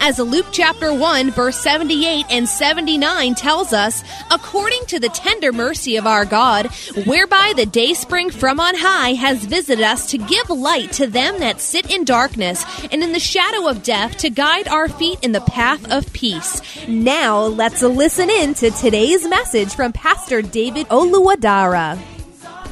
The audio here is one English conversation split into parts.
As Luke chapter 1, verse 78 and 79 tells us, according to the tender mercy of our God, whereby the day spring from on high has visited us to give light to them that sit in darkness and in the shadow of death to guide our feet in the path of peace. Now let's listen in to today's message from Pastor David Oluwadara.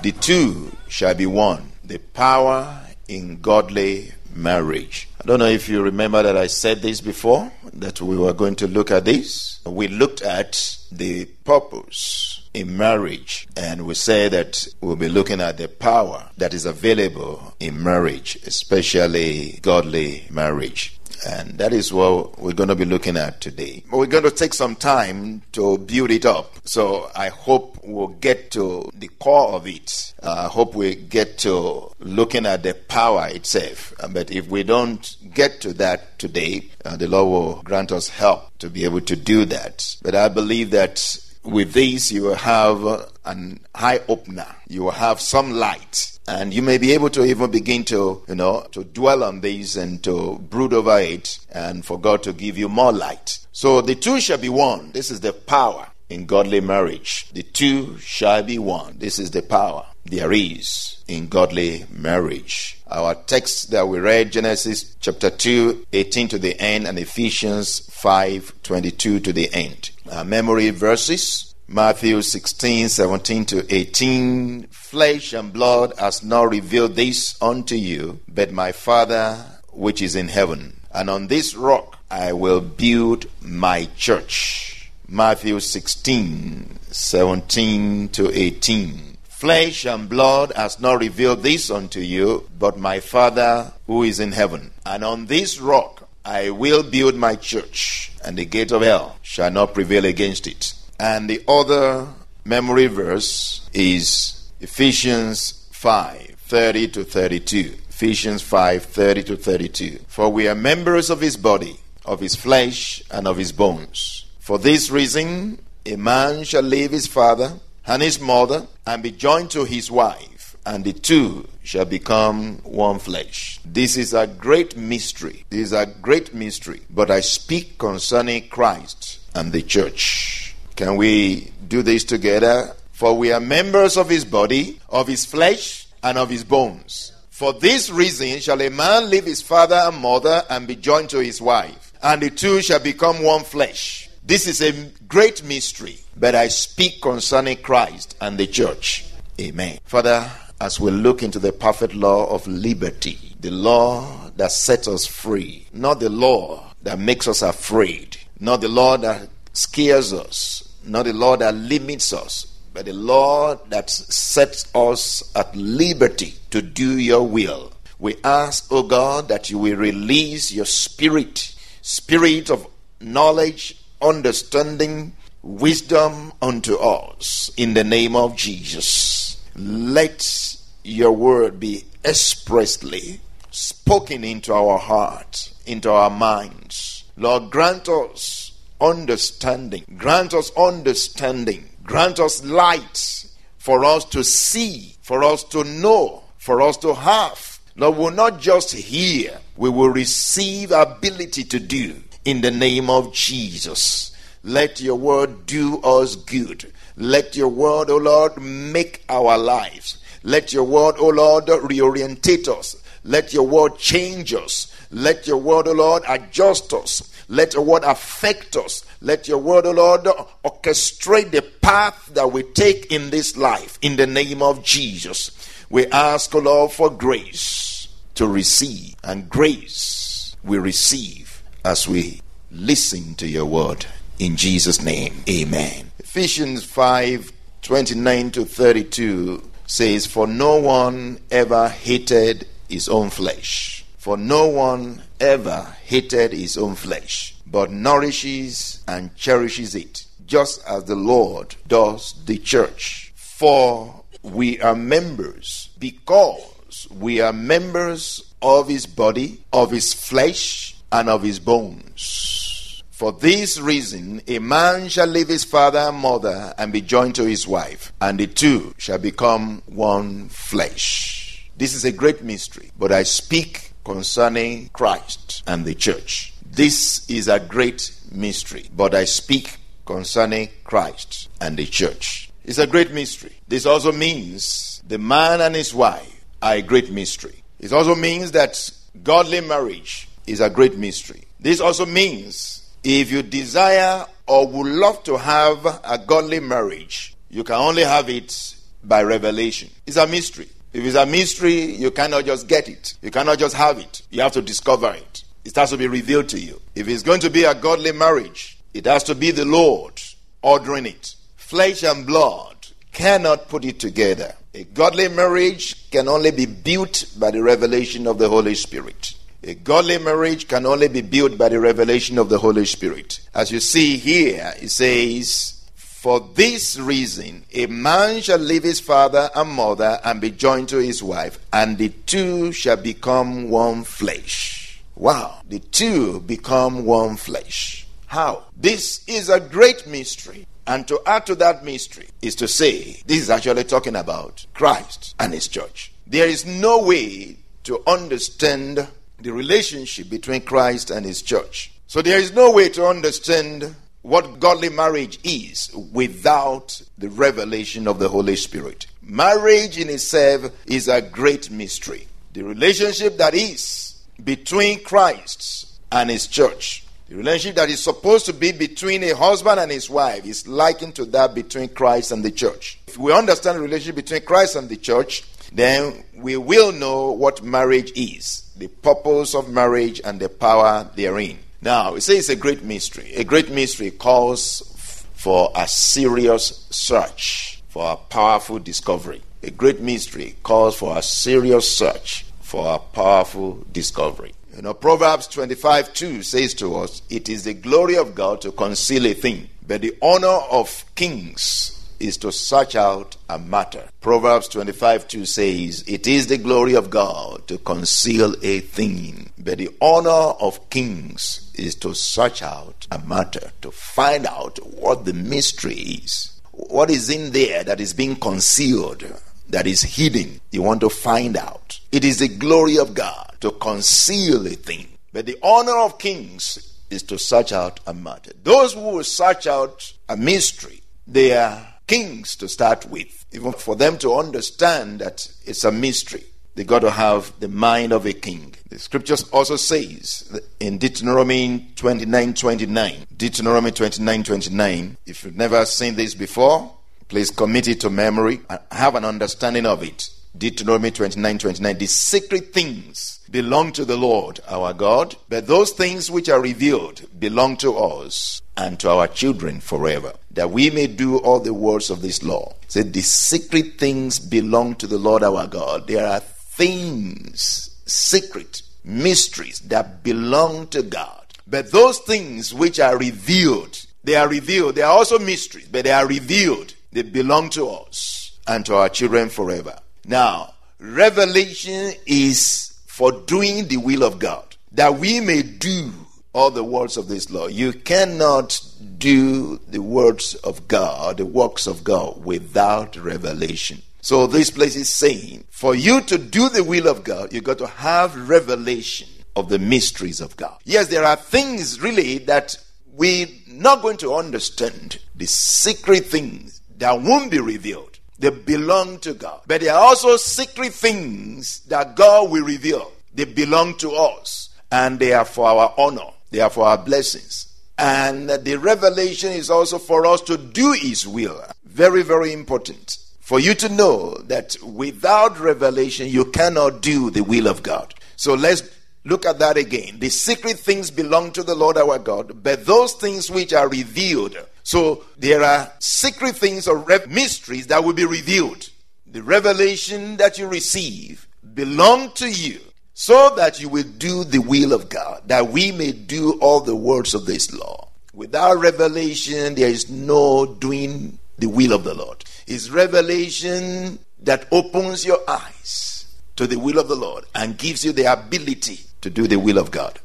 The two shall be one. The power in godly marriage. I don't know if you remember that I said this before, that we were going to look at this. We looked at the purpose in marriage, and we said that we'll be looking at the power that is available in marriage, especially godly marriage. And that is what we're going to be looking at today. We're going to take some time to build it up. So I hope we'll get to the core of it. Uh, I hope we get to looking at the power itself. Uh, But if we don't get to that today, uh, the Lord will grant us help to be able to do that. But I believe that with this, you will have uh, an eye opener. You will have some light. And you may be able to even begin to, you know, to dwell on this and to brood over it and for God to give you more light. So the two shall be one. This is the power in godly marriage. The two shall be one. This is the power there is in godly marriage. Our text that we read, Genesis chapter 2, 18 to the end, and Ephesians 5, 22 to the end. Our memory verses, Matthew 16, 17 to 18. Flesh and blood has not revealed this unto you, but my Father which is in heaven. And on this rock I will build my church. Matthew 16, 17 to 18. Flesh and blood has not revealed this unto you, but my Father who is in heaven. And on this rock I will build my church, and the gate of hell shall not prevail against it. And the other memory verse is Ephesians 5 30 to 32. Ephesians 5 30 to 32. For we are members of his body, of his flesh, and of his bones. For this reason, a man shall leave his father and his mother and be joined to his wife, and the two shall become one flesh. This is a great mystery. This is a great mystery. But I speak concerning Christ and the church. Can we do this together? For we are members of his body, of his flesh, and of his bones. For this reason shall a man leave his father and mother and be joined to his wife, and the two shall become one flesh. This is a great mystery, but I speak concerning Christ and the church. Amen. Father, as we look into the perfect law of liberty, the law that sets us free, not the law that makes us afraid, not the law that scares us, not the law that limits us, but the law that sets us at liberty to do your will. We ask, O God, that you will release your spirit, spirit of knowledge, understanding, wisdom unto us in the name of Jesus. Let your word be expressly spoken into our heart, into our minds. Lord, grant us understanding. Grant us understanding. Grant us light for us to see, for us to know, for us to have. Lord, we will not just hear, we will receive ability to do in the name of Jesus. Let your word do us good. Let your word, O Lord, make our lives. Let your word, O Lord, reorientate us. let your word change us. Let your word, O Lord, adjust us. Let your word affect us. Let your word, O Lord, orchestrate the path that we take in this life. In the name of Jesus, we ask, O Lord, for grace to receive, and grace we receive as we listen to your word. In Jesus' name, amen. Ephesians 5 29 to 32 says, For no one ever hated his own flesh. For no one ever hated his own flesh, but nourishes and cherishes it, just as the Lord does the church. For we are members because we are members of his body, of his flesh, and of his bones. For this reason, a man shall leave his father and mother and be joined to his wife, and the two shall become one flesh. This is a great mystery, but I speak concerning Christ and the church. This is a great mystery, but I speak concerning Christ and the church. It's a great mystery. This also means the man and his wife are a great mystery. It also means that godly marriage is a great mystery. This also means if you desire or would love to have a godly marriage, you can only have it by revelation. It's a mystery. If it's a mystery, you cannot just get it. You cannot just have it. You have to discover it. It has to be revealed to you. If it's going to be a godly marriage, it has to be the Lord ordering it. Flesh and blood cannot put it together. A godly marriage can only be built by the revelation of the Holy Spirit. A godly marriage can only be built by the revelation of the Holy Spirit. As you see here, it says, For this reason, a man shall leave his father and mother and be joined to his wife, and the two shall become one flesh. Wow, the two become one flesh. How? This is a great mystery. And to add to that mystery is to say, this is actually talking about Christ and His church. There is no way to understand the relationship between Christ and His church. So there is no way to understand what godly marriage is without the revelation of the Holy Spirit. Marriage in itself is a great mystery. The relationship that is between Christ and His church the relationship that is supposed to be between a husband and his wife is likened to that between Christ and the church. If we understand the relationship between Christ and the church, then we will know what marriage is, the purpose of marriage and the power therein. Now, it says it's a great mystery. A great mystery calls for a serious search, for a powerful discovery. A great mystery calls for a serious search, for a powerful discovery. You know, Proverbs 25 2 says to us, It is the glory of God to conceal a thing, but the honor of kings is to search out a matter. Proverbs 25 2 says, It is the glory of God to conceal a thing, but the honor of kings is to search out a matter, to find out what the mystery is. What is in there that is being concealed, that is hidden? You want to find out. It is the glory of God to conceal a thing. But the honor of kings is to search out a matter. Those who will search out a mystery, they are kings to start with. Even for them to understand that it's a mystery, they got to have the mind of a king. The scriptures also says in Deuteronomy 29 29, Deuteronomy 29 29, if you've never seen this before, please commit it to memory and have an understanding of it. Deuteronomy 29 29. The secret things belong to the Lord our God, but those things which are revealed belong to us and to our children forever, that we may do all the words of this law. Said the secret things belong to the Lord our God. There are things, secret, mysteries that belong to God. But those things which are revealed, they are revealed. They are also mysteries, but they are revealed. They belong to us and to our children forever. Now, revelation is for doing the will of God, that we may do all the words of this law. You cannot do the words of God, the works of God, without revelation. So this place is saying, for you to do the will of God, you got to have revelation of the mysteries of God. Yes, there are things really that we're not going to understand, the secret things that won't be revealed. They belong to God. But there are also secret things that God will reveal. They belong to us and they are for our honor. They are for our blessings. And the revelation is also for us to do His will. Very, very important. For you to know that without revelation, you cannot do the will of God. So let's look at that again. The secret things belong to the Lord our God, but those things which are revealed. So there are secret things or mysteries that will be revealed. The revelation that you receive belong to you so that you will do the will of God, that we may do all the words of this law. Without revelation, there is no doing the will of the Lord. It's revelation that opens your eyes to the will of the Lord and gives you the ability to do the will of God.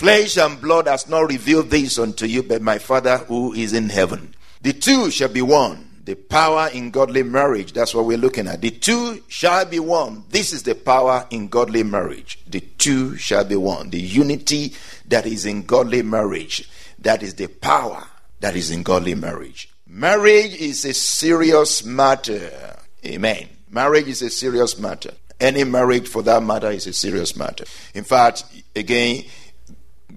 Flesh and blood has not revealed this unto you, but my Father who is in heaven. The two shall be one. The power in godly marriage. That's what we're looking at. The two shall be one. This is the power in godly marriage. The two shall be one. The unity that is in godly marriage. That is the power that is in godly marriage. Marriage is a serious matter. Amen. Marriage is a serious matter. Any marriage, for that matter, is a serious matter. In fact, again,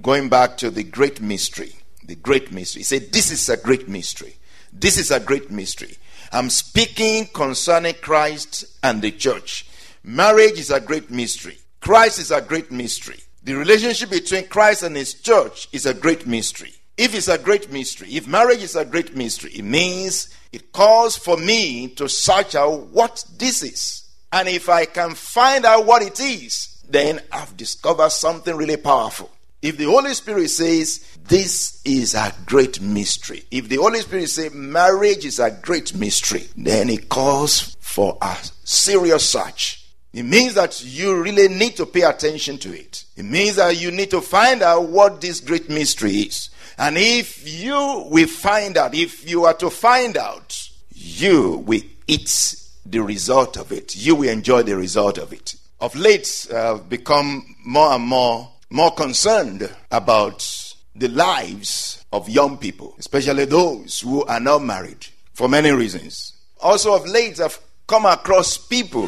going back to the great mystery, the great mystery, he said, This is a great mystery. This is a great mystery. I'm speaking concerning Christ and the church. Marriage is a great mystery. Christ is a great mystery. The relationship between Christ and his church is a great mystery. If it's a great mystery, if marriage is a great mystery, it means it calls for me to search out what this is. And if I can find out what it is, then I've discovered something really powerful. If the Holy Spirit says this is a great mystery, if the Holy Spirit says marriage is a great mystery, then it calls for a serious search. It means that you really need to pay attention to it. It means that you need to find out what this great mystery is. And if you will find out, if you are to find out, you will eat the result of it. You will enjoy the result of it. Of late, I've become more and more more concerned about the lives of young people, especially those who are not married, for many reasons. Also, of late, I've come across people